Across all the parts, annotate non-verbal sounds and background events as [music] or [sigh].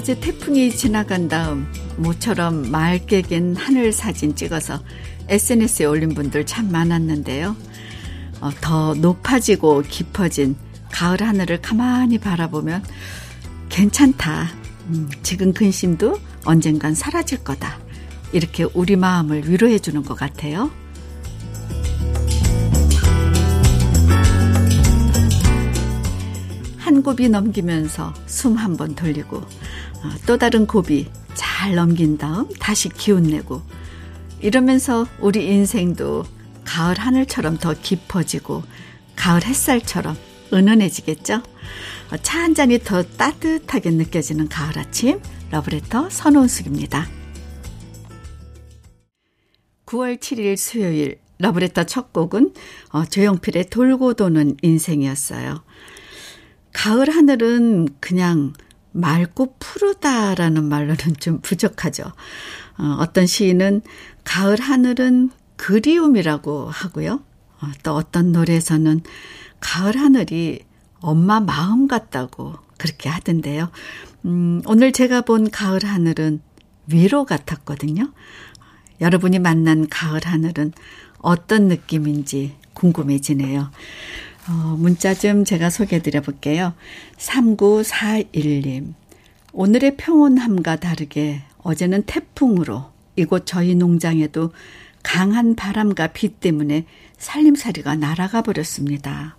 어제 태풍이 지나간 다음 모처럼 맑게 갠 하늘 사진 찍어서 SNS에 올린 분들 참 많았는데요. 어, 더 높아지고 깊어진 가을 하늘을 가만히 바라보면 괜찮다. 음, 지금 근심도 언젠간 사라질 거다. 이렇게 우리 마음을 위로해 주는 것 같아요. 한 곱이 넘기면서 숨 한 번 돌리고 어, 또 다른 곱이 잘 넘긴 다음 다시 기운 내고 이러면서 우리 인생도 가을 하늘처럼 더 깊어지고 가을 햇살처럼 은은해지겠죠? 어, 차한 잔이 더 따뜻하게 느껴지는 가을 아침 러브레터 선원숙입니다. 9월 7일 수요일 러브레터 첫 곡은 어, 조영필의 돌고 도는 인생이었어요. 가을 하늘은 그냥 맑고 푸르다라는 말로는 좀 부족하죠. 어, 어떤 시인은 가을 하늘은 그리움이라고 하고요. 어, 또 어떤 노래에서는 가을 하늘이 엄마 마음 같다고 그렇게 하던데요. 음, 오늘 제가 본 가을 하늘은 위로 같았거든요. 여러분이 만난 가을 하늘은 어떤 느낌인지 궁금해지네요. 어, 문자 좀 제가 소개해 드려 볼게요. 3941님. 오늘의 평온함과 다르게 어제는 태풍으로 이곳 저희 농장에도 강한 바람과 비 때문에 살림살이가 날아가 버렸습니다.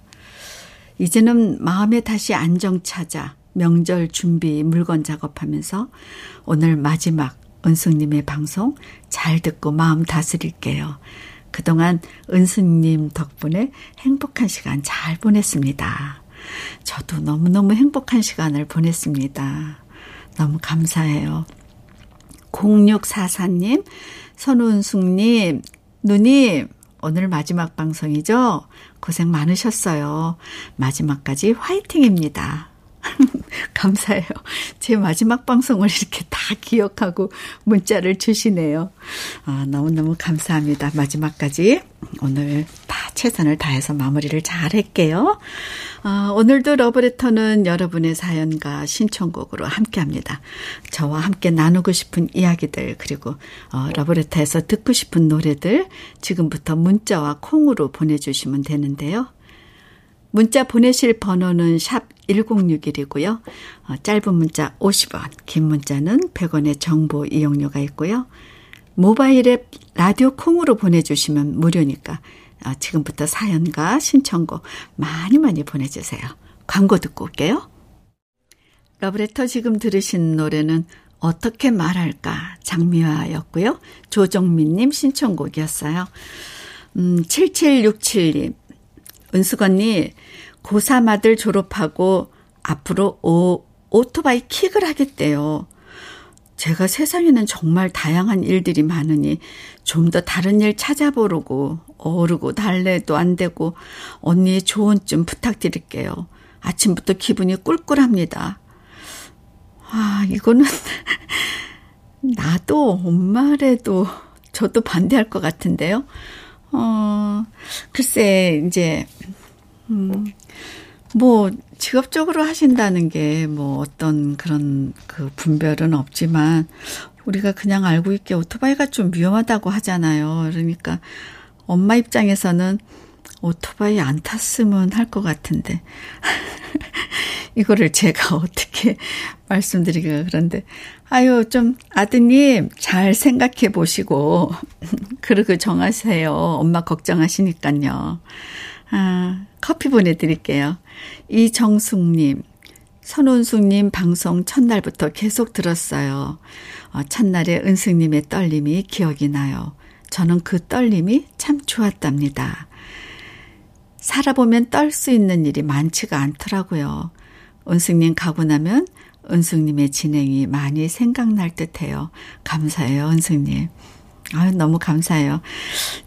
이제는 마음에 다시 안정 찾아 명절 준비 물건 작업하면서 오늘 마지막 은숙님의 방송 잘 듣고 마음 다스릴게요. 그동안 은숙님 덕분에 행복한 시간 잘 보냈습니다. 저도 너무너무 행복한 시간을 보냈습니다. 너무 감사해요. 0644님, 선운숙님, 누님, 오늘 마지막 방송이죠? 고생 많으셨어요. 마지막까지 화이팅입니다. [laughs] 감사해요. 제 마지막 방송을 이렇게 다 기억하고 문자를 주시네요. 아, 너무너무 감사합니다. 마지막까지 오늘 다 최선을 다해서 마무리를 잘 할게요. 아, 오늘도 러브레터는 여러분의 사연과 신청곡으로 함께 합니다. 저와 함께 나누고 싶은 이야기들, 그리고 어, 러브레터에서 듣고 싶은 노래들 지금부터 문자와 콩으로 보내주시면 되는데요. 문자 보내실 번호는 샵 1061이고요. 어, 짧은 문자 50원, 긴 문자는 100원의 정보 이용료가 있고요. 모바일 앱 라디오 콩으로 보내주시면 무료니까 어, 지금부터 사연과 신청곡 많이 많이 보내주세요. 광고 듣고 올게요. 러브레터 지금 들으신 노래는 어떻게 말할까 장미화였고요. 조정민님 신청곡이었어요. 음, 7767님. 은숙 언니, 고3 아들 졸업하고 앞으로 오, 오토바이 킥을 하겠대요. 제가 세상에는 정말 다양한 일들이 많으니 좀 더 다른 일 찾아보려고 오르고 달래도 안 되고 언니의 조언 좀 부탁드릴게요. 아침부터 기분이 꿀꿀합니다. 아, 이거는 [laughs] 나도 엄마래도 저도 반대할 것 같은데요. 어, 글쎄, 이제, 음, 뭐, 직업적으로 하신다는 게 뭐 어떤 그런 그 분별은 없지만, 우리가 그냥 알고 있게 오토바이가 좀 위험하다고 하잖아요. 그러니까 엄마 입장에서는 오토바이 안 탔으면 할 것 같은데. [laughs] 이거를 제가 [laughs] 어떻게 말씀드리기가 그런데, 아유, 좀 아드님 잘 생각해 보시고, [laughs] 그러고 정하세요. 엄마 걱정하시니까요. 아, 커피 보내드릴게요. 이정숙님, 선운숙님 방송 첫날부터 계속 들었어요. 어, 첫날에 은숙님의 떨림이 기억이 나요. 저는 그 떨림이 참 좋았답니다. 살아보면 떨 수 있는 일이 많지가 않더라고요. 은숙님 가고 나면 은숙님의 진행이 많이 생각날 듯 해요. 감사해요, 은숙님. 아유, 너무 감사해요.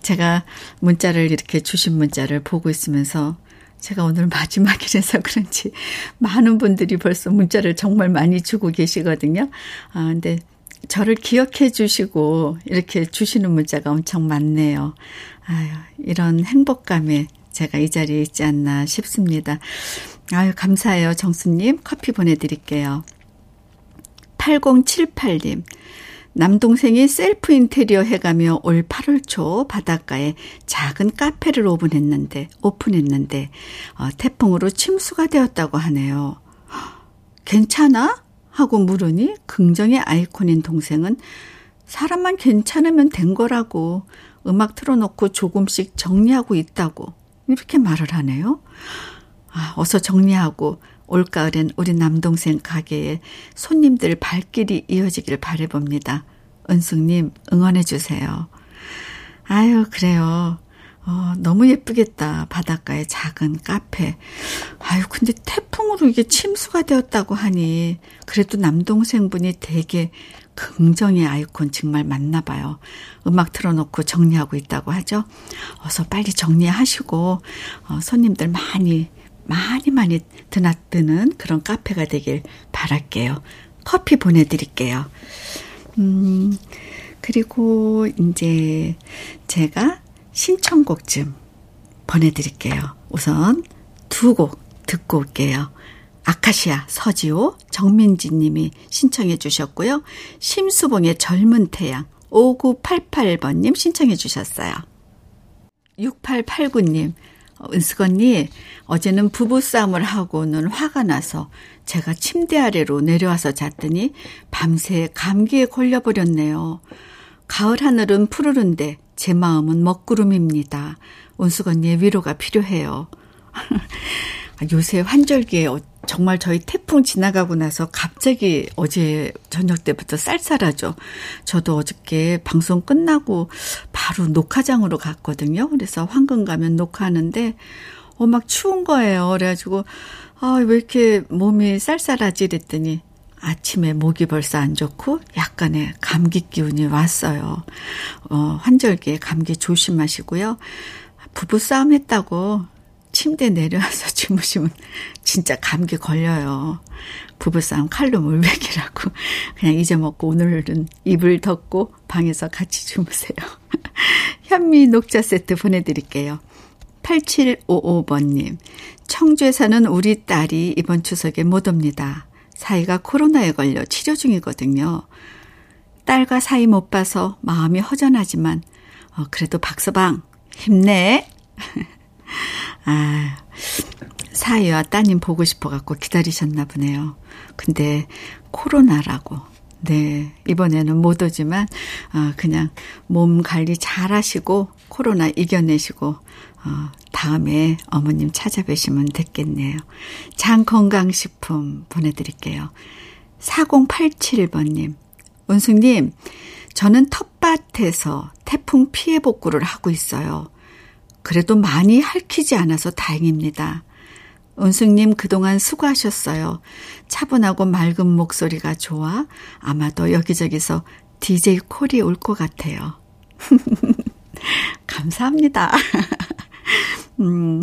제가 문자를 이렇게 주신 문자를 보고 있으면서 제가 오늘 마지막이라서 [laughs] 그런지 많은 분들이 벌써 문자를 정말 많이 주고 계시거든요. 아, 근데 저를 기억해 주시고 이렇게 주시는 문자가 엄청 많네요. 아유, 이런 행복감에 제가 이 자리에 있지 않나 싶습니다. 아유, 감사해요. 정수님. 커피 보내드릴게요. 8078님. 남동생이 셀프 인테리어 해가며 올 8월 초 바닷가에 작은 카페를 오픈했는데, 오픈했는데, 어, 태풍으로 침수가 되었다고 하네요. 괜찮아? 하고 물으니 긍정의 아이콘인 동생은 사람만 괜찮으면 된 거라고 음악 틀어놓고 조금씩 정리하고 있다고 이렇게 말을 하네요. 아, 어서 정리하고 올가을엔 우리 남동생 가게에 손님들 발길이 이어지길 바래봅니다. 은숙님 응원해 주세요. 아유 그래요. 어, 너무 예쁘겠다. 바닷가에 작은 카페. 아유, 근데 태풍으로 이게 침수가 되었다고 하니, 그래도 남동생분이 되게 긍정의 아이콘 정말 맞나 봐요. 음악 틀어놓고 정리하고 있다고 하죠. 어서 빨리 정리하시고, 어, 손님들 많이, 많이 많이 드나드는 그런 카페가 되길 바랄게요. 커피 보내드릴게요. 음, 그리고 이제 제가 신청곡 좀 보내드릴게요. 우선 두 곡 듣고 올게요. 아카시아 서지호 정민지 님이 신청해 주셨고요. 심수봉의 젊은 태양 5988번 님 신청해 주셨어요. 6889 님 은숙 언니 어제는 부부싸움을 하고는 화가 나서 제가 침대 아래로 내려와서 잤더니 밤새 감기에 걸려버렸네요. 가을 하늘은 푸르른데 제 마음은 먹구름입니다. 온숙 언니의 위로가 필요해요. [laughs] 요새 환절기에 어, 정말 저희 태풍 지나가고 나서 갑자기 어제 저녁 때부터 쌀쌀하죠. 저도 어저께 방송 끝나고 바로 녹화장으로 갔거든요. 그래서 황금 가면 녹화하는데 어, 막 추운 거예요. 그래가지고, 아, 왜 이렇게 몸이 쌀쌀하지? 그랬더니 아침에 목이 벌써 안 좋고 약간의 감기 기운이 왔어요. 어, 환절기에 감기 조심하시고요. 부부싸움 했다고 침대 내려와서 [laughs] 주무시면 진짜 감기 걸려요. 부부싸움 칼로 물베기라고 그냥 잊어먹고 오늘은 이불 덮고 방에서 같이 주무세요. [laughs] 현미 녹차 세트 보내드릴게요. 8755번님, 청주에 사는 우리 딸이 이번 추석에 못 옵니다. 사이가 코로나에 걸려 치료 중이거든요. 딸과 사이 못 봐서 마음이 허전하지만, 어, 그래도 박서방, 힘내! [laughs] 아, 사이와 따님 보고 싶어갖고 기다리셨나 보네요. 근데 코로나라고. 네, 이번에는 못 오지만, 어, 그냥 몸 관리 잘 하시고, 코로나 이겨내시고, 어, 다음에 어머님 찾아뵈시면 됐겠네요. 장건강식품 보내드릴게요. 4087번님, 은숙님, 저는 텃밭에서 태풍 피해 복구를 하고 있어요. 그래도 많이 핥히지 않아서 다행입니다. 은숙님 그동안 수고하셨어요. 차분하고 맑은 목소리가 좋아 아마도 여기저기서 DJ 콜이 올 것 같아요. [laughs] 감사합니다. [laughs] 음,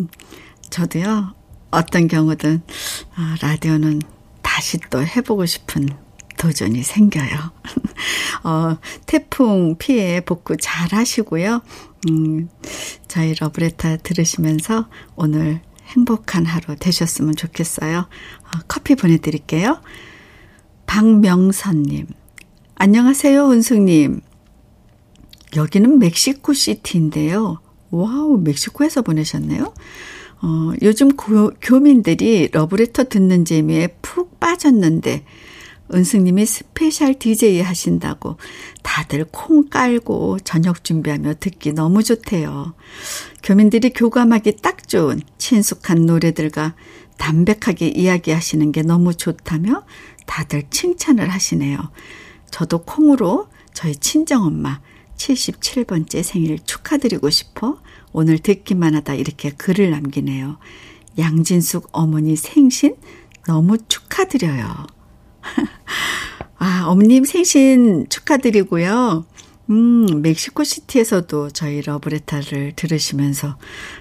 저도요, 어떤 경우든, 어, 라디오는 다시 또 해보고 싶은 도전이 생겨요. [laughs] 어, 태풍 피해 복구 잘 하시고요. 음, 저희 러브레터 들으시면서 오늘 행복한 하루 되셨으면 좋겠어요. 어, 커피 보내드릴게요. 박명선님. 안녕하세요, 은숙님. 여기는 멕시코 시티인데요. Wow, 멕시코에서 보내셨네요. 어, 요즘 고, 교민들이 러브레터 듣는 재미에 푹 빠졌는데, 은숙님이 스페셜 DJ 하신다고 다들 콩 깔고 저녁 준비하며 듣기 너무 좋대요. 교민들이 교감하기 딱 좋은 친숙한 노래들과 담백하게 이야기하시는 게 너무 좋다며 다들 칭찬을 하시네요. 저도 콩으로 저희 친정엄마 77번째 생일 축하드리고 싶어 오늘 듣기만 하다 이렇게 글을 남기네요. 양진숙 어머니 생신 너무 축하드려요. [laughs] 아, 어머님 생신 축하드리고요. 음, 멕시코 시티에서도 저희 러브레터를 들으시면서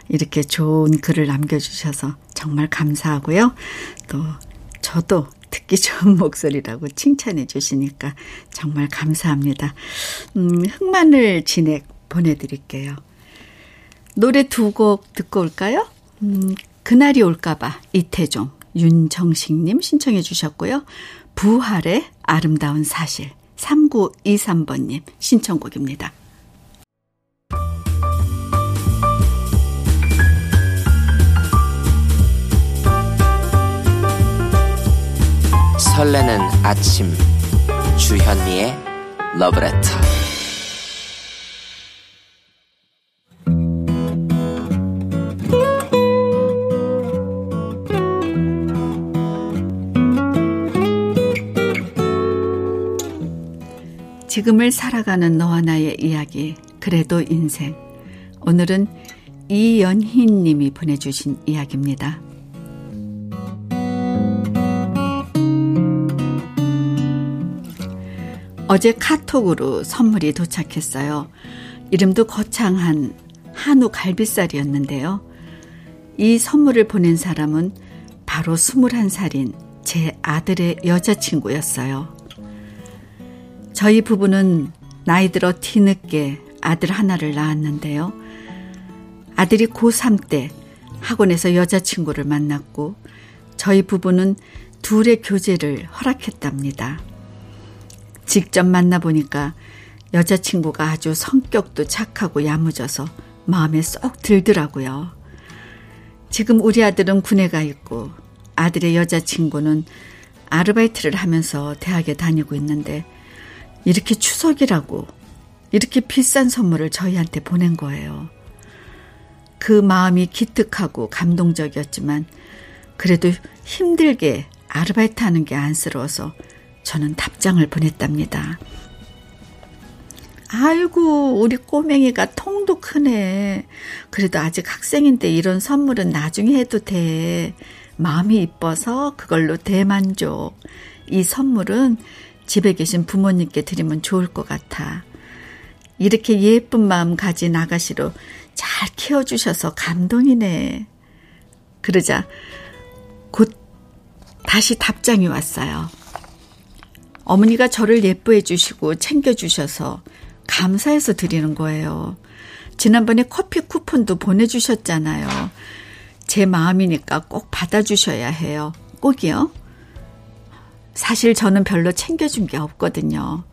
이렇게 좋은 글을 남겨주셔서 정말 감사하고요. 또 저도 듣기 좋은 [laughs] 목소리라고 칭찬해 주시니까 정말 감사합니다. 음, 흑마늘 진액 보내드릴게요. 노래 두 곡 듣고 올까요? 음, 그날이 올까봐 이태종, 윤정식님 신청해 주셨고요. 부활의 아름다운 사실. 3923번님 신청곡입니다. 설레는 아침. 주현미의 러브레터 지금을 살아가는 너와 나의 이야기, 그래도 인생. 오늘은 이연희 님이 보내주신 이야기입니다. 어제 카톡으로 선물이 도착했어요. 이름도 거창한 한우 갈비살이었는데요. 이 선물을 보낸 사람은 바로 21살인 제 아들의 여자친구였어요. 저희 부부는 나이 들어 뒤늦게 아들 하나를 낳았는데요. 아들이 고3 때 학원에서 여자친구를 만났고 저희 부부는 둘의 교제를 허락했답니다. 직접 만나보니까 여자친구가 아주 성격도 착하고 야무져서 마음에 쏙 들더라고요. 지금 우리 아들은 군에 가 있고 아들의 여자친구는 아르바이트를 하면서 대학에 다니고 있는데 이렇게 추석이라고 이렇게 비싼 선물을 저희한테 보낸 거예요. 그 마음이 기특하고 감동적이었지만 그래도 힘들게 아르바이트 하는 게 안쓰러워서 저는 답장을 보냈답니다. 아이고, 우리 꼬맹이가 통도 크네. 그래도 아직 학생인데 이런 선물은 나중에 해도 돼. 마음이 이뻐서 그걸로 대만족. 이 선물은 집에 계신 부모님께 드리면 좋을 것 같아. 이렇게 예쁜 마음 가진 아가씨로 잘 키워주셔서 감동이네. 그러자 곧 다시 답장이 왔어요. 어머니가 저를 예뻐해 주시고 챙겨주셔서 감사해서 드리는 거예요. 지난번에 커피 쿠폰도 보내주셨잖아요. 제 마음이니까 꼭 받아주셔야 해요. 꼭이요. 사실 저는 별로 챙겨준 게 없거든요.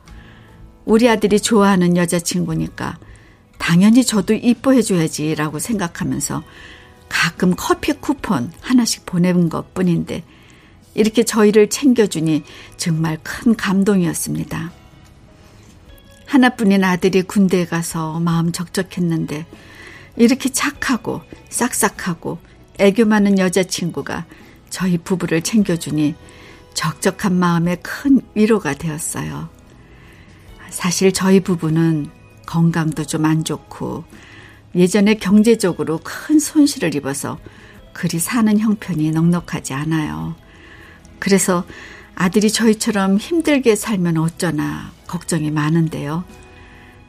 우리 아들이 좋아하는 여자친구니까 당연히 저도 이뻐해줘야지라고 생각하면서 가끔 커피 쿠폰 하나씩 보내는 것 뿐인데 이렇게 저희를 챙겨주니 정말 큰 감동이었습니다. 하나뿐인 아들이 군대에 가서 마음 적적했는데 이렇게 착하고 싹싹하고 애교 많은 여자친구가 저희 부부를 챙겨주니 적적한 마음에 큰 위로가 되었어요. 사실 저희 부부는 건강도 좀 안 좋고 예전에 경제적으로 큰 손실을 입어서 그리 사는 형편이 넉넉하지 않아요. 그래서 아들이 저희처럼 힘들게 살면 어쩌나 걱정이 많은데요.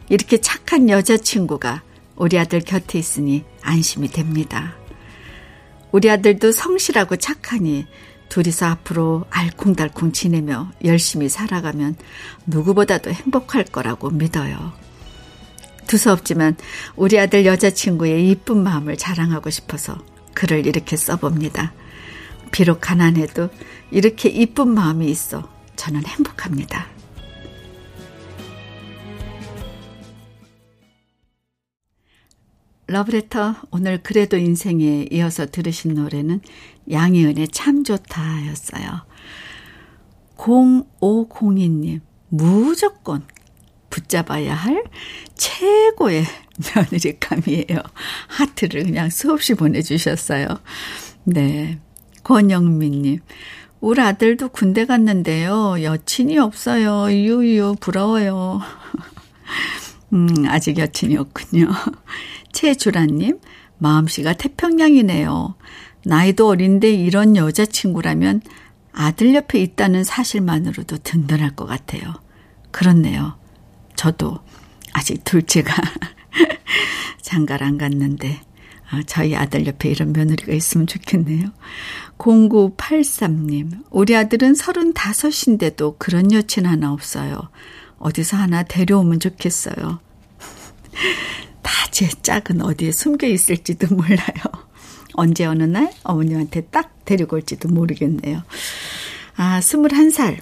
이렇게 착한 여자친구가 우리 아들 곁에 있으니 안심이 됩니다. 우리 아들도 성실하고 착하니 둘이서 앞으로 알콩달콩 지내며 열심히 살아가면 누구보다도 행복할 거라고 믿어요. 두서없지만 우리 아들 여자친구의 이쁜 마음을 자랑하고 싶어서 글을 이렇게 써봅니다. 비록 가난해도 이렇게 이쁜 마음이 있어 저는 행복합니다. 러브레터 오늘 그래도 인생에 이어서 들으신 노래는 양희은의 참 좋다였어요. 0502님 무조건 붙잡아야 할 최고의 [laughs] 며느리감이에요. 하트를 그냥 수없이 보내주셨어요. 네. 권영민님. 우리 아들도 군대 갔는데요. 여친이 없어요. 유유, 부러워요. [laughs] 음, 아직 여친이 없군요. [laughs] 최주라님, 마음씨가 태평양이네요. 나이도 어린데 이런 여자친구라면 아들 옆에 있다는 사실만으로도 든든할 것 같아요. 그렇네요. 저도 아직 둘째가 [laughs] 장가를 안 갔는데 아, 저희 아들 옆에 이런 며느리가 있으면 좋겠네요. 0983님, 우리 아들은 35인데도 그런 여친 하나 없어요. 어디서 하나 데려오면 좋겠어요. [laughs] 다 제 짝은 어디에 숨겨 있을지도 몰라요. 언제 어느 날 어머님한테 딱 데리고 올지도 모르겠네요. 아, 21살.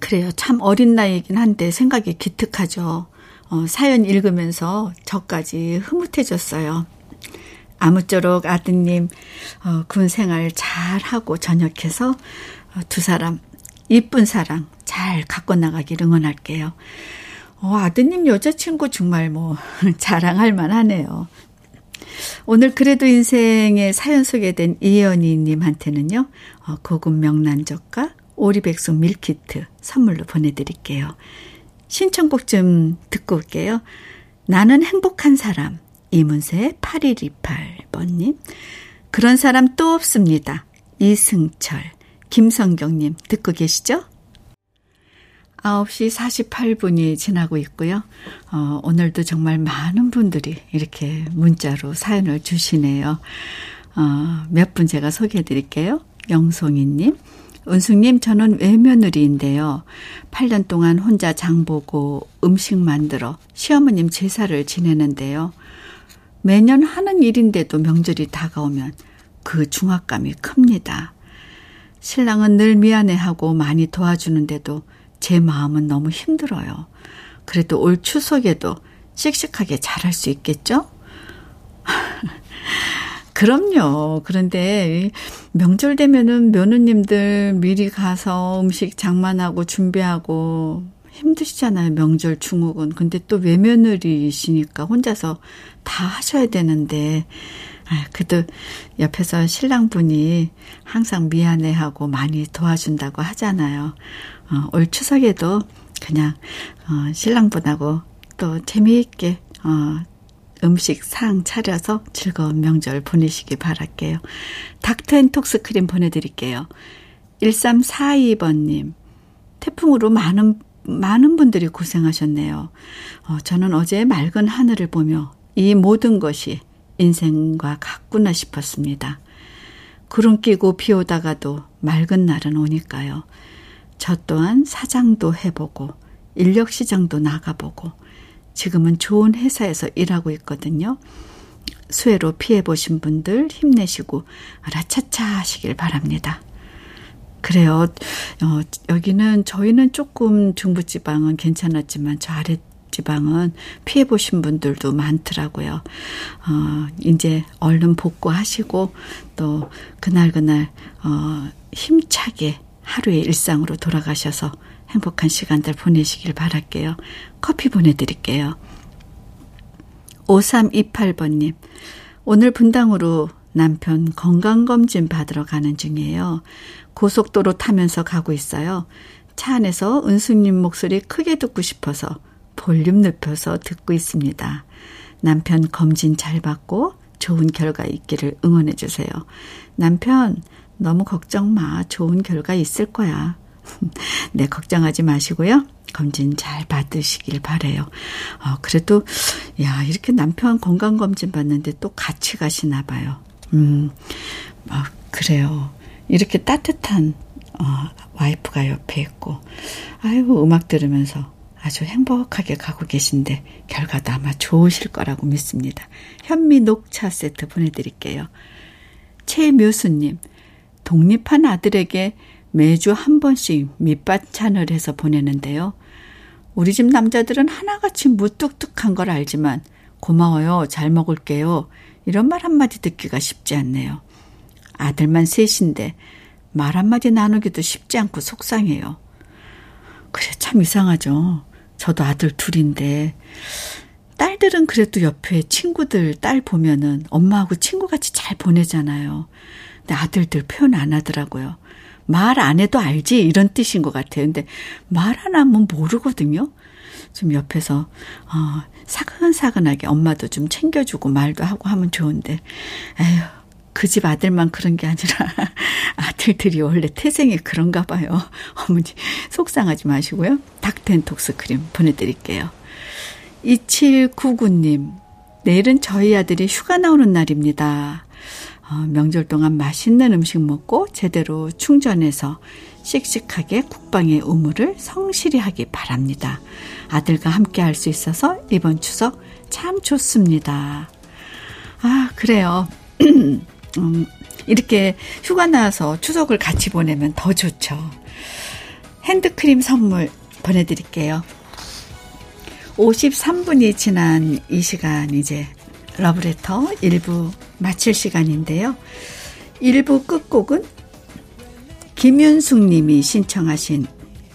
그래요. 참 어린 나이이긴 한데 생각이 기특하죠. 어, 사연 읽으면서 저까지 흐뭇해졌어요. 아무쪼록 아드님 어, 군 생활 잘 하고 전역해서 어, 두 사람 이쁜 사랑 잘 갖고 나가길 응원할게요. 어, 아드님 여자친구 정말 뭐 [laughs] 자랑할 만하네요. 오늘 그래도 인생의 사연 소개된 이연희님한테는요, 어, 고급 명란젓과 오리백숙 밀키트 선물로 보내드릴게요. 신청곡 좀 듣고 올게요. 나는 행복한 사람, 이문세 8128번님. 그런 사람 또 없습니다. 이승철, 김성경님 듣고 계시죠? 9시 48분이 지나고 있고요. 어, 오늘도 정말 많은 분들이 이렇게 문자로 사연을 주시네요. 어, 몇 분 제가 소개해 드릴게요. 영송이님, 은숙님, 저는 외며느리인데요. 8년 동안 혼자 장 보고 음식 만들어 시어머님 제사를 지내는데요. 매년 하는 일인데도 명절이 다가오면 그 중압감이 큽니다. 신랑은 늘 미안해하고 많이 도와주는데도 제 마음은 너무 힘들어요. 그래도 올 추석에도 씩씩하게 잘할 수 있겠죠? [laughs] 그럼요. 그런데 명절 되면은 며느님들 미리 가서 음식 장만하고 준비하고 힘드시잖아요. 명절 중국은. 근데 또 외며느리이시니까 혼자서 다 하셔야 되는데 아, 그래도 옆에서 신랑분이 항상 미안해하고 많이 도와준다고 하잖아요. 어, 올 추석에도 그냥 어, 신랑분하고 또 재미있게 어, 음식 상 차려서 즐거운 명절 보내시기 바랄게요. 닥터앤톡스 크림 보내드릴게요. 1342번님, 태풍으로 많은, 많은 분들이 고생하셨네요. 어, 저는 어제 맑은 하늘을 보며 이 모든 것이 인생과 같구나 싶었습니다. 구름 끼고 비 오다가도 맑은 날은 오니까요. 저 또한 사장도 해보고 인력 시장도 나가보고 지금은 좋은 회사에서 일하고 있거든요. 수해로 피해 보신 분들 힘내시고 라차차 하시길 바랍니다. 그래요. 어, 여기는 저희는 조금 중부 지방은 괜찮았지만 저 아래 지방은 피해 보신 분들도 많더라고요. 어, 이제 얼른 복구하시고 또 그날 그날 어, 힘차게 하루의 일상으로 돌아가셔서 행복한 시간들 보내시길 바랄게요. 커피 보내드릴게요. 5328번님, 오늘 분당으로 남편 건강검진 받으러 가는 중이에요. 고속도로 타면서 가고 있어요. 차 안에서 은수님 목소리 크게 듣고 싶어서 볼륨 높여서 듣고 있습니다. 남편 검진 잘 받고 좋은 결과 있기를 응원해 주세요. 남편, 너무 걱정 마. 좋은 결과 있을 거야. [laughs] 네, 걱정하지 마시고요. 검진 잘 받으시길 바래요. 어, 그래도 야 이렇게 남편 건강 검진 받는데 또 같이 가시나 봐요. 음, 어, 그래요. 이렇게 따뜻한 어, 와이프가 옆에 있고, 아유 음악 들으면서 아주 행복하게 가고 계신데 결과도 아마 좋으실 거라고 믿습니다. 현미 녹차 세트 보내드릴게요. 최묘수님, 독립한 아들에게 매주 한 번씩 밑반찬을 해서 보내는데요. 우리 집 남자들은 하나같이 무뚝뚝한 걸 알지만 고마워요. 잘 먹을게요. 이런 말 한마디 듣기가 쉽지 않네요. 아들만 셋인데 말 한마디 나누기도 쉽지 않고 속상해요. 그래, 참 이상하죠. 저도 아들 둘인데, 딸들은 그래도 옆에 친구들 딸 보면은 엄마하고 친구같이 잘 보내잖아요. 아들들 표현 안 하더라고요. 말 안 해도 알지 이런 뜻인 것 같아요. 근데 말 안 하면 모르거든요. 좀 옆에서 어, 사근사근하게 엄마도 좀 챙겨주고 말도 하고 하면 좋은데 에휴 그 집 아들만 그런 게 아니라 [laughs] 아들들이 원래 태생이 그런가 봐요. [laughs] 어머니 속상하지 마시고요. 닥텐톡스 크림 보내드릴게요. 2799님 내일은 저희 아들이 휴가 나오는 날입니다. 어, 명절 동안 맛있는 음식 먹고 제대로 충전해서 씩씩하게 국방의 의무를 성실히 하기 바랍니다. 아들과 함께 할 수 있어서 이번 추석 참 좋습니다. 아, 그래요. [clears throat] 음, 이렇게 휴가 나와서 추석을 같이 보내면 더 좋죠. 핸드크림 선물 보내드릴게요. 53분이 지난 이 시간 이제 러브레터 1부 마칠 시간인데요. 1부 끝곡은 김윤숙 님이 신청하신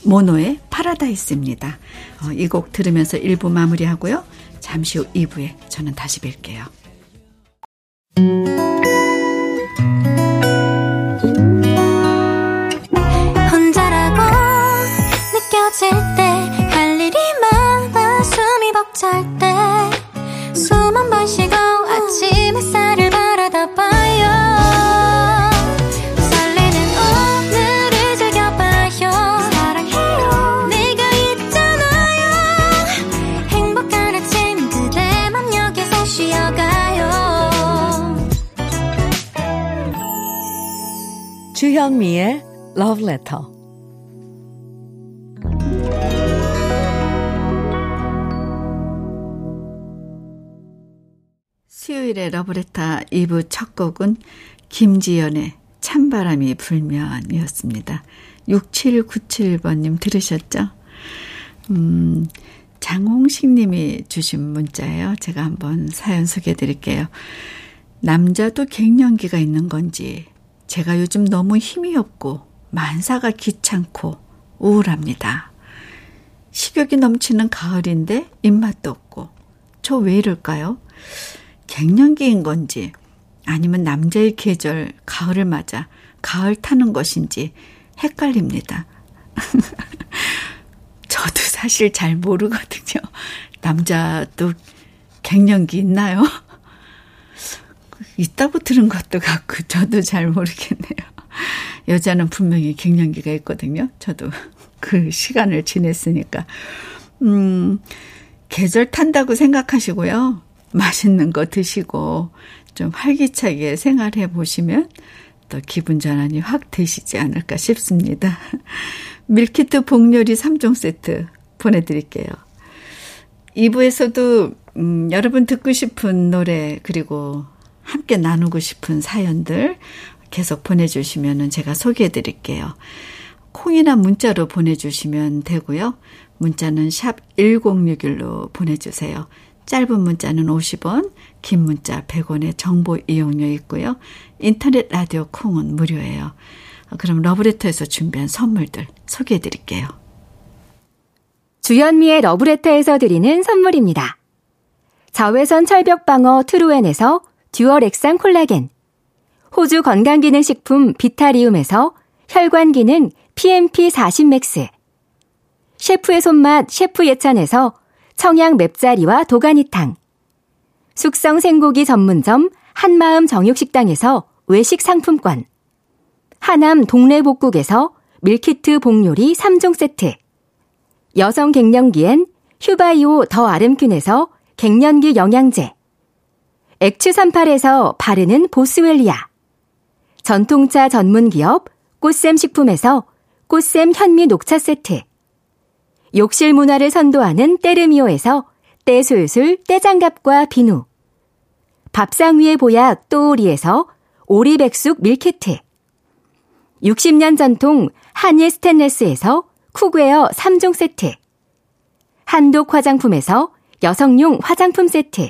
모노의 파라다이스입니다. 어, 이곡 들으면서 1부 마무리하고요. 잠시 후 2부에 저는 다시 뵐게요. 혼자라고 느껴질 때 할 일이 많아 숨이 벅찰 때 주현미의 Love Letter. 수요일의 러브레터 2부 첫 곡은 김지연의 찬바람이 불면이었습니다. 6797번님 들으셨죠? 음, 장홍식 님이 주신 문자예요. 제가 한번 사연 소개해 드릴게요. 남자도 갱년기가 있는 건지 제가 요즘 너무 힘이 없고 만사가 귀찮고 우울합니다. 식욕이 넘치는 가을인데 입맛도 없고 저 왜 이럴까요? 갱년기인 건지 아니면 남자의 계절 가을을 맞아 가을 타는 것인지 헷갈립니다. [laughs] 저도 사실 잘 모르거든요. 남자도 갱년기 있나요? 있다고 들은 것도 같고 저도 잘 모르겠네요. 여자는 분명히 갱년기가 있거든요. 저도 그 시간을 지냈으니까. 음, 계절 탄다고 생각하시고요. 맛있는 거 드시고 좀 활기차게 생활해 보시면 또 기분 전환이 확 되시지 않을까 싶습니다. 밀키트 복요리 3종 세트 보내드릴게요. 2부에서도 음, 여러분 듣고 싶은 노래 그리고 함께 나누고 싶은 사연들 계속 보내주시면 제가 소개해 드릴게요. 콩이나 문자로 보내주시면 되고요. 문자는 샵 1061로 보내주세요. 짧은 문자는 50원, 긴 문자 100원의 정보 이용료 있고요. 인터넷 라디오 콩은 무료예요. 그럼 러브레터에서 준비한 선물들 소개해 드릴게요. 주현미의 러브레터에서 드리는 선물입니다. 자외선 철벽 방어 트루엔에서 듀얼 액상 콜라겐, 호주 건강기능식품 비타리움에서 혈관기능 PMP40 맥스, 셰프의 손맛 셰프 예찬에서 청양 맵자리와 도가니탕, 숙성 생고기 전문점 한마음 정육식당에서 외식 상품권, 하남 동래복국에서 밀키트 복요리 3종 세트, 여성 갱년기엔 휴바이오 더 아름균에서 갱년기 영양제, 엑츠38에서 바르는 보스웰리아. 전통차 전문 기업 꽃샘 식품에서 꽃샘 현미 녹차 세트. 욕실 문화를 선도하는 때르미오에서 때술술 때장갑과 비누. 밥상 위의 보약 또오리에서 오리백숙 밀키트. 60년 전통 한일 스텐레스에서 cookware 3종 세트. 한독 화장품에서 여성용 화장품 세트.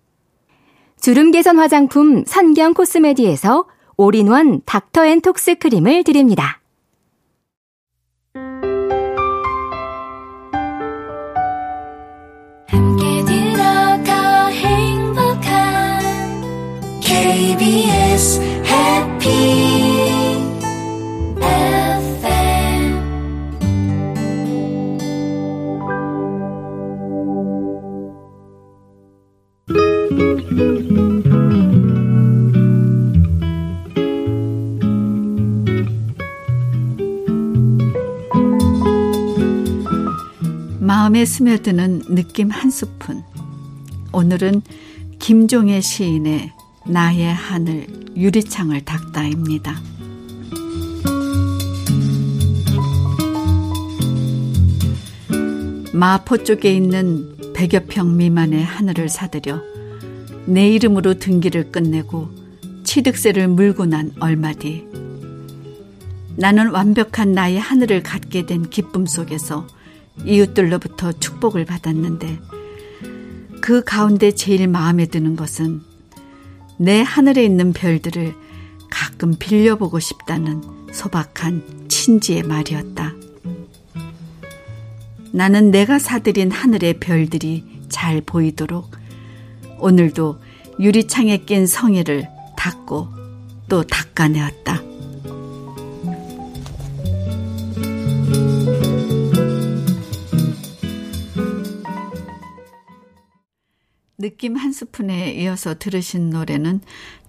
주름 개선 화장품 선경 코스메디에서 올인원 닥터앤톡스 크림을 드립니다. KBS 마음에 스며드는 느낌 한 스푼. 오늘은 김종의 시인의 나의 하늘 유리창을 닦다입니다. 마포 쪽에 있는 100여 평 미만의 하늘을 사들여 내 이름으로 등기를 끝내고 취득세를 물고 난 얼마 뒤 나는 완벽한 나의 하늘을 갖게 된 기쁨 속에서 이웃들로부터 축복을 받았는데 그 가운데 제일 마음에 드는 것은 내 하늘에 있는 별들을 가끔 빌려보고 싶다는 소박한 친지의 말이었다. 나는 내가 사들인 하늘의 별들이 잘 보이도록 오늘도 유리창에 낀 성의를 닦고 또 닦아내었다. 느낌 한 스푼에 이어서 들으신 노래는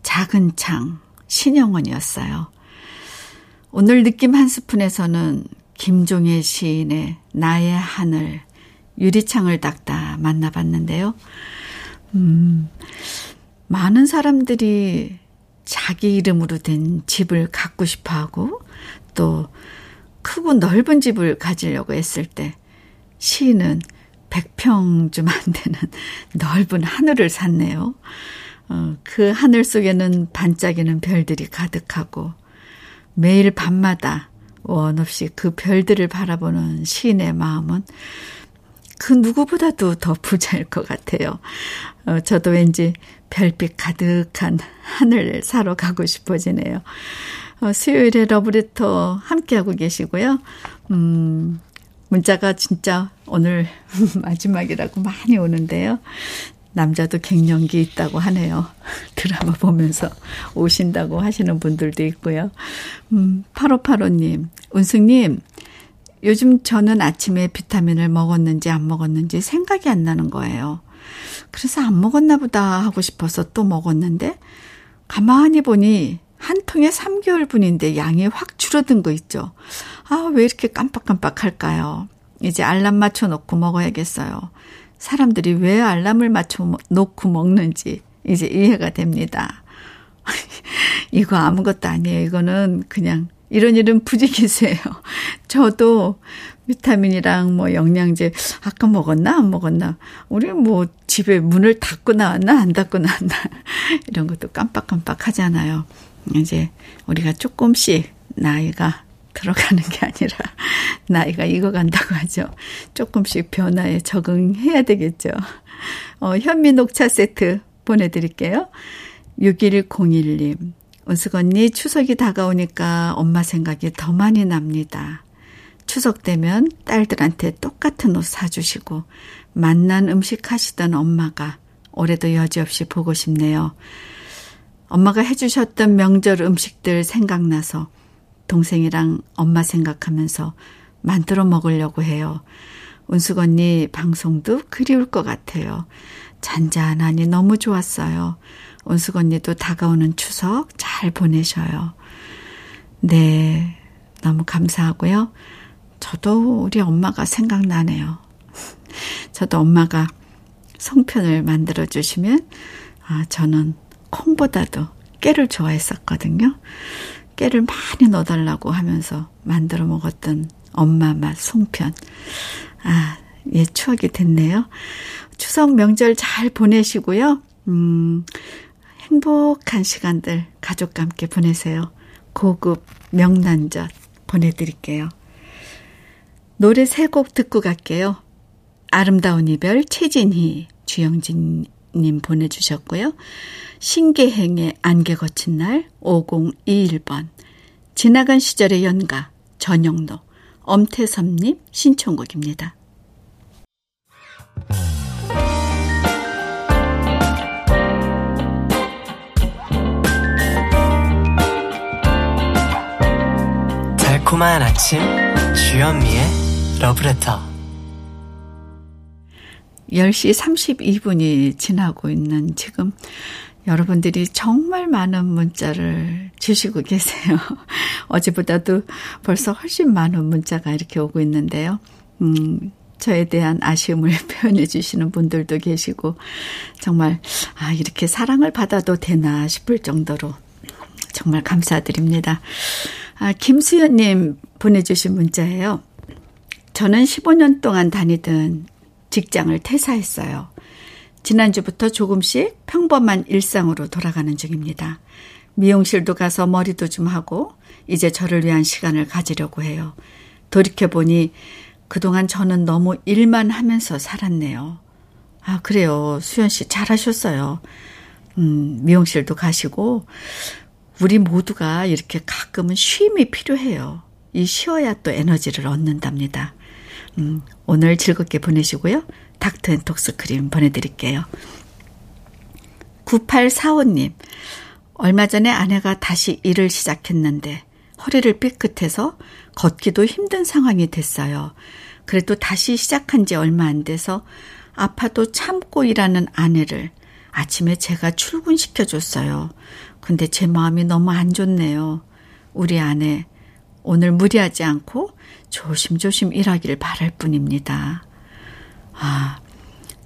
작은 창 신영원이었어요. 오늘 느낌 한 스푼에서는 김종의 시인의 나의 하늘 유리창을 닦다 만나봤는데요. 음, 많은 사람들이 자기 이름으로 된 집을 갖고 싶어 하고 또 크고 넓은 집을 가지려고 했을 때 시인은 100평 좀 안 되는 [laughs] 넓은 하늘을 샀네요. 어, 그 하늘 속에는 반짝이는 별들이 가득하고 매일 밤마다 원 없이 그 별들을 바라보는 시인의 마음은 그 누구보다도 더 [laughs] 부자일 것 같아요. 어, 저도 왠지 별빛 가득한 하늘을 사러 가고 싶어지네요. 어, 수요일에 러브레터 함께하고 계시고요. 음, 문자가 진짜 오늘 [laughs] 마지막이라고 많이 오는데요. 남자도 갱년기 있다고 하네요. [laughs] 드라마 보면서 오신다고 하시는 분들도 있고요. 음, 8585님, 운승님, 요즘 저는 아침에 비타민을 먹었는지 안 먹었는지 생각이 안 나는 거예요. 그래서 안 먹었나 보다 하고 싶어서 또 먹었는데, 가만히 보니 한 통에 3개월 분인데 양이 확 줄어든 거 있죠. 아, 왜 이렇게 깜빡깜빡 할까요? 이제 알람 맞춰 놓고 먹어야겠어요. 사람들이 왜 알람을 맞춰 놓고 먹는지 이제 이해가 됩니다. [laughs] 이거 아무것도 아니에요. 이거는 그냥 이런 이런 부지기수예요. [laughs] 저도 비타민이랑 뭐 영양제 아까 먹었나 안 먹었나 우리 뭐 집에 문을 닫고 나왔나 안 닫고 나왔나 [laughs] 이런 것도 깜빡깜빡 하잖아요. 이제 우리가 조금씩 나이가 들어가는 게 아니라 나이가 익어간다고 하죠. 조금씩 변화에 적응해야 되겠죠. 어, 현미 녹차 세트 보내드릴게요. 6101님. 은숙 언니 추석이 다가오니까 엄마 생각이 더 많이 납니다. 추석 되면 딸들한테 똑같은 옷 사주시고 만난 음식 하시던 엄마가 올해도 여지없이 보고 싶네요. 엄마가 해주셨던 명절 음식들 생각나서 동생이랑 엄마 생각하면서 만들어 먹으려고 해요. 운숙 언니 방송도 그리울 것 같아요. 잔잔하니 너무 좋았어요. 운숙 언니도 다가오는 추석 잘 보내셔요. 네, 너무 감사하고요. 저도 우리 엄마가 생각나네요. [laughs] 저도 엄마가 송편을 만들어 주시면 아, 저는 콩보다도 깨를 좋아했었거든요. 깨를 많이 넣어달라고 하면서 만들어 먹었던 엄마 맛 송편. 아, 예, 추억이 됐네요. 추석 명절 잘 보내시고요. 음, 행복한 시간들 가족과 함께 보내세요. 고급 명란젓 보내드릴게요. 노래 세 곡 듣고 갈게요. 아름다운 이별 최진희, 주영진 님 보내주셨고요. 신계행의 안개 거친 날 5021번 지나간 시절의 연가 전영노 엄태섭님 신청곡입니다. 달콤한 아침 주현미의 러브레터 10시 32분이 지나고 있는 지금 여러분들이 정말 많은 문자를 주시고 계세요. [laughs] 어제보다도 벌써 훨씬 많은 문자가 이렇게 오고 있는데요. 음, 저에 대한 아쉬움을 [laughs] 표현해 주시는 분들도 계시고 정말 아 이렇게 사랑을 받아도 되나 싶을 정도로 정말 감사드립니다. 아 김수연님 보내주신 문자예요. 저는 15년 동안 다니던 직장을 퇴사했어요. 지난주부터 조금씩 평범한 일상으로 돌아가는 중입니다. 미용실도 가서 머리도 좀 하고 이제 저를 위한 시간을 가지려고 해요. 돌이켜보니 그동안 저는 너무 일만 하면서 살았네요. 아, 그래요. 수현 씨 잘하셨어요. 음, 미용실도 가시고, 우리 모두가 이렇게 가끔은 쉼이 필요해요. 이 쉬어야 또 에너지를 얻는답니다. 음, 오늘 즐겁게 보내시고요. 닥터 앤 톡스 크림 보내드릴게요. 9845님, 얼마 전에 아내가 다시 일을 시작했는데 허리를 삐끗해서 걷기도 힘든 상황이 됐어요. 그래도 다시 시작한 지 얼마 안 돼서 아파도 참고 일하는 아내를 아침에 제가 출근시켜줬어요. 근데 제 마음이 너무 안 좋네요. 우리 아내, 오늘 무리하지 않고 조심조심 일하길 바랄 뿐입니다. 아,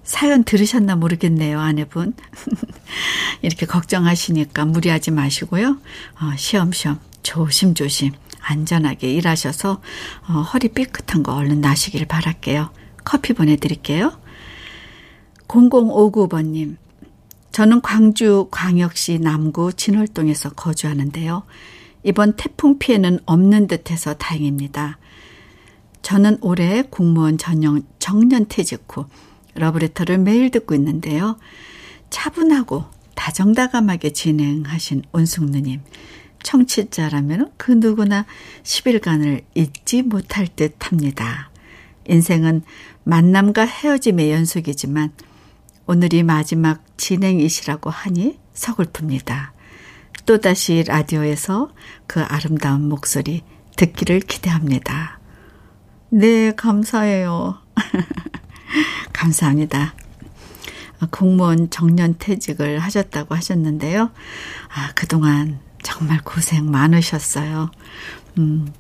사연 들으셨나 모르겠네요, 아내분. [laughs] 이렇게 걱정하시니까 무리하지 마시고요. 어, 시험시험 조심조심 안전하게 일하셔서 어, 허리 삐끗한 거 얼른 나시길 바랄게요. 커피 보내드릴게요. 0059번님, 저는 광주 광역시 남구 진월동에서 거주하는데요. 이번 태풍 피해는 없는 듯해서 다행입니다. 저는 올해 공무원 전형 정년 퇴직 후 러브레터를 매일 듣고 있는데요. 차분하고 다정다감하게 진행하신 온숙누님. 청취자라면 그 누구나 10일간을 잊지 못할 듯 합니다. 인생은 만남과 헤어짐의 연속이지만 오늘이 마지막 진행이시라고 하니 서글픕니다. 또다시 라디오에서 그 아름다운 목소리 듣기를 기대합니다. 네, 감사해요. [laughs] 감사합니다. 공무원 정년 퇴직을 하셨다고 하셨는데요. 아, 그동안 정말 고생 많으셨어요. 음,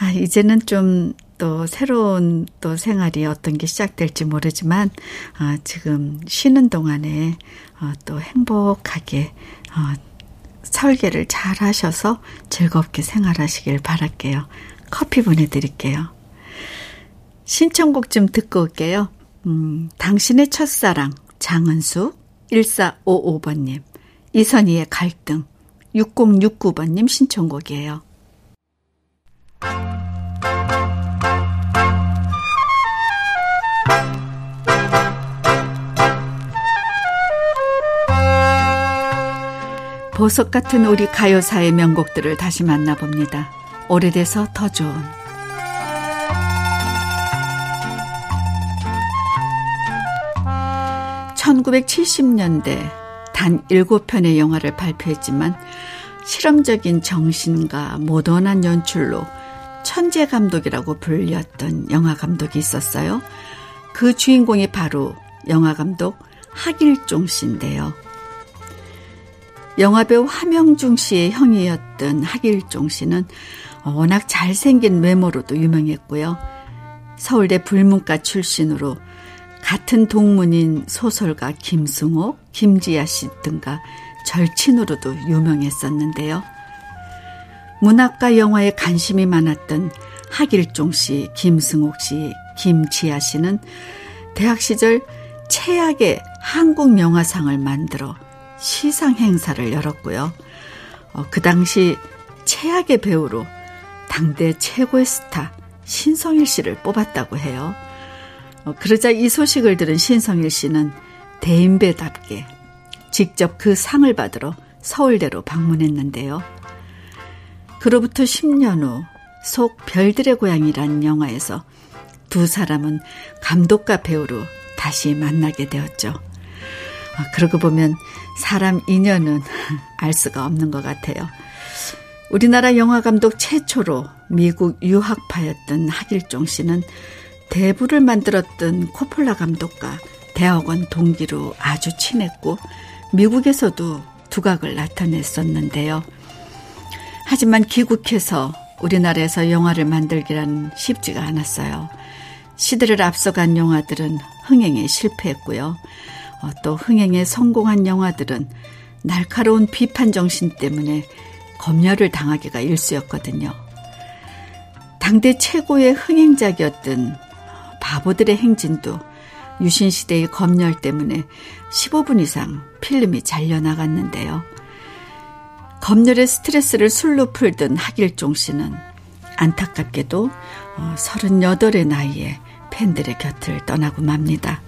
아, 이제는 좀 또 새로운 또 생활이 어떤 게 시작될지 모르지만, 아, 지금 쉬는 동안에 어, 또 행복하게, 어, 설계를 잘 하셔서 즐겁게 생활하시길 바랄게요. 커피 보내드릴게요. 신청곡 좀 듣고 올게요. 음, 당신의 첫사랑, 장은숙, 1455번님, 이선희의 갈등, 6069번님 신청곡이에요. 보석 같은 우리 가요사의 명곡들을 다시 만나봅니다. 오래돼서 더 좋은 1970년대 단 7편의 영화를 발표했지만 실험적인 정신과 모던한 연출로 천재 감독이라고 불렸던 영화 감독이 있었어요. 그 주인공이 바로 영화 감독 하길종 씨인데요. 영화배우 함영중 씨의 형이었던 하길종 씨는 워낙 잘생긴 외모로도 유명했고요. 서울대 불문과 출신으로 같은 동문인 소설가 김승옥, 김지아 씨 등과 절친으로도 유명했었는데요. 문학과 영화에 관심이 많았던 하길종 씨, 김승옥 씨, 김지아 씨는 대학 시절 최악의 한국 영화상을 만들어 시상 행사를 열었고요. 어, 그 당시 최악의 배우로 당대 최고의 스타 신성일 씨를 뽑았다고 해요. 어, 그러자 이 소식을 들은 신성일 씨는 대인배답게 직접 그 상을 받으러 서울대로 방문했는데요. 그로부터 10년 후 속 별들의 고향이란 영화에서 두 사람은 감독과 배우로 다시 만나게 되었죠. 아, 그러고 보면 사람 인연은 [laughs] 알 수가 없는 것 같아요. 우리나라 영화 감독 최초로 미국 유학파였던 하길종 씨는 대부를 만들었던 코폴라 감독과 대학원 동기로 아주 친했고 미국에서도 두각을 나타냈었는데요. 하지만 귀국해서 우리나라에서 영화를 만들기란 쉽지가 않았어요. 시대를 앞서간 영화들은 흥행에 실패했고요. 어, 또 흥행에 성공한 영화들은 날카로운 비판 정신 때문에 검열을 당하기가 일쑤였거든요. 당대 최고의 흥행작이었던 바보들의 행진도 유신시대의 검열 때문에 15분 이상 필름이 잘려나갔는데요. 검열의 스트레스를 술로 풀던 하길종 씨는 안타깝게도 38의 어, 나이에 팬들의 곁을 떠나고 맙니다.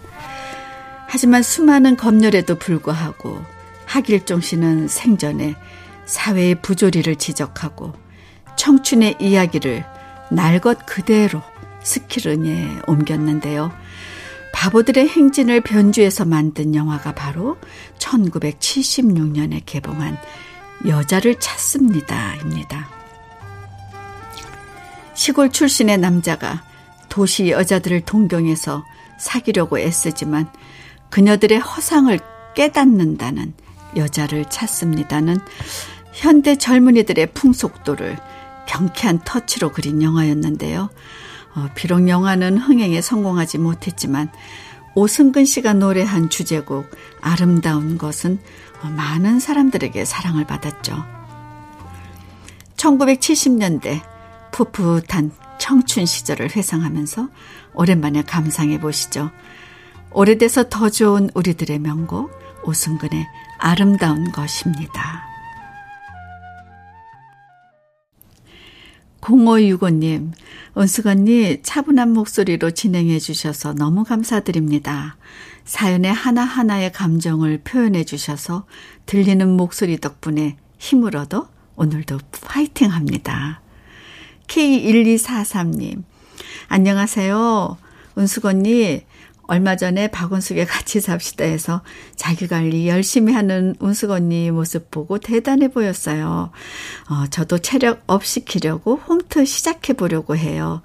하지만 수많은 검열에도 불구하고 하길종 씨는 생전에 사회의 부조리를 지적하고 청춘의 이야기를 날 것 그대로 스키른에 옮겼는데요. 바보들의 행진을 변주해서 만든 영화가 바로 1976년에 개봉한 여자를 찾습니다입니다. 시골 출신의 남자가 도시 여자들을 동경해서 사귀려고 애쓰지만 그녀들의 허상을 깨닫는다는 여자를 찾습니다는 현대 젊은이들의 풍속도를 경쾌한 터치로 그린 영화였는데요. 어, 비록 영화는 흥행에 성공하지 못했지만 오승근 씨가 노래한 주제곡 아름다운 것은 많은 사람들에게 사랑을 받았죠. 1970년대 풋풋한 청춘 시절을 회상하면서 오랜만에 감상해 보시죠. 오래돼서 더 좋은 우리들의 명곡 오승근의 아름다운 것입니다. 0565님, 은수건님 차분한 목소리로 진행해 주셔서 너무 감사드립니다. 사연의 하나하나의 감정을 표현해 주셔서 들리는 목소리 덕분에 힘을 얻어 오늘도 파이팅 합니다. K1243님, 안녕하세요. 은수건님, 얼마 전에 박은숙의 같이 삽시다 해서 자기 관리 열심히 하는 은숙 언니 모습 보고 대단해 보였어요. 어, 저도 체력 up 시키려고 홈트 시작해 보려고 해요.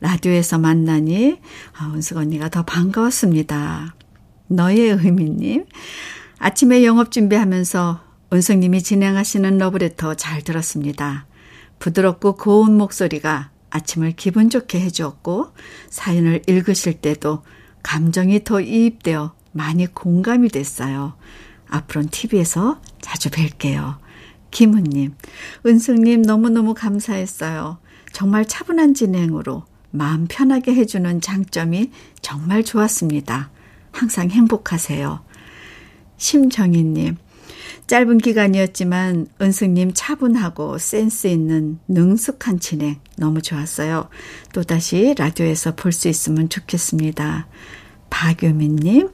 라디오에서 만나니 어, 은숙 언니가 더 반가웠습니다. 너의 의미님. 아침에 영업 준비하면서 은숙님이 진행하시는 러브레터 잘 들었습니다. 부드럽고 고운 목소리가 아침을 기분 좋게 해주었고 사연을 읽으실 때도 감정이 더 이입되어 많이 공감이 됐어요. 앞으로는 TV에서 자주 뵐게요. 김은님, 은숙님 너무너무 감사했어요. 정말 차분한 진행으로 마음 편하게 해주는 장점이 정말 좋았습니다. 항상 행복하세요. 심정희님, 짧은 기간이었지만 은숙님 차분하고 센스 있는 능숙한 진행 너무 좋았어요. 또다시 라디오에서 볼 수 있으면 좋겠습니다. 박유민님,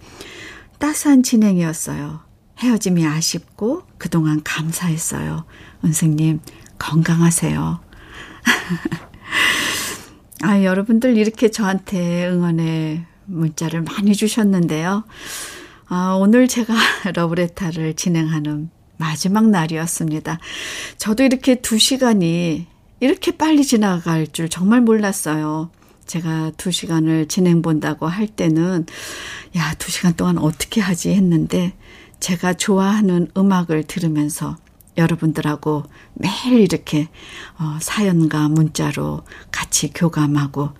따스한 진행이었어요. 헤어짐이 아쉽고 그동안 감사했어요. 은숙님, 건강하세요. [laughs] 아, 여러분들 이렇게 저한테 응원의 문자를 많이 주셨는데요. 아, 오늘 제가 [laughs] 러브레타를 진행하는 마지막 날이었습니다. 저도 이렇게 두 시간이 이렇게 빨리 지나갈 줄 정말 몰랐어요. 제가 두 시간을 진행 본다고 할 때는, 야, 두 시간 동안 어떻게 하지 했는데, 제가 좋아하는 음악을 들으면서 여러분들하고 매일 이렇게 어, 사연과 문자로 같이 교감하고,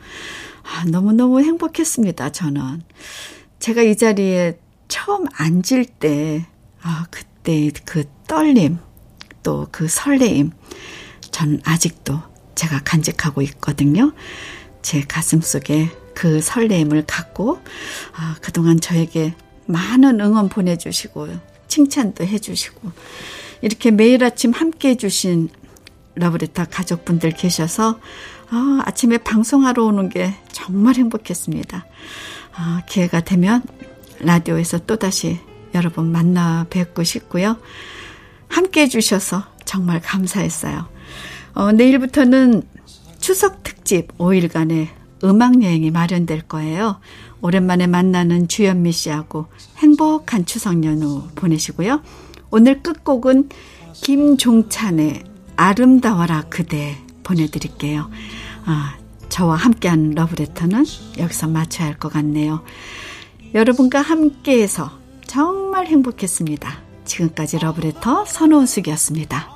아, 너무너무 행복했습니다, 저는. 제가 이 자리에 처음 앉을 때, 아, 그때 그 떨림, 또 그 설레임, 전 아직도 제가 간직하고 있거든요. 제 가슴 속에 그 설레임을 갖고, 아, 그동안 저에게 많은 응원 보내주시고, 칭찬도 해주시고, 이렇게 매일 아침 함께 해주신 러브레터 가족분들 계셔서, 아, 아침에 방송하러 오는 게 정말 행복했습니다. 아, 기회가 되면 라디오에서 또다시 여러분 만나 뵙고 싶고요. 함께 해주셔서 정말 감사했어요. 어, 내일부터는 추석 특집 5일간의 음악 여행이 마련될 거예요. 오랜만에 만나는 주현미 씨하고 행복한 추석 연휴 보내시고요. 오늘 끝곡은 김종찬의 아름다워라 그대 보내드릴게요. 아, 저와 함께한 러브레터는 여기서 마쳐야 할 것 같네요. 여러분과 함께해서 정말 행복했습니다. 지금까지 러브레터 선호은숙이었습니다.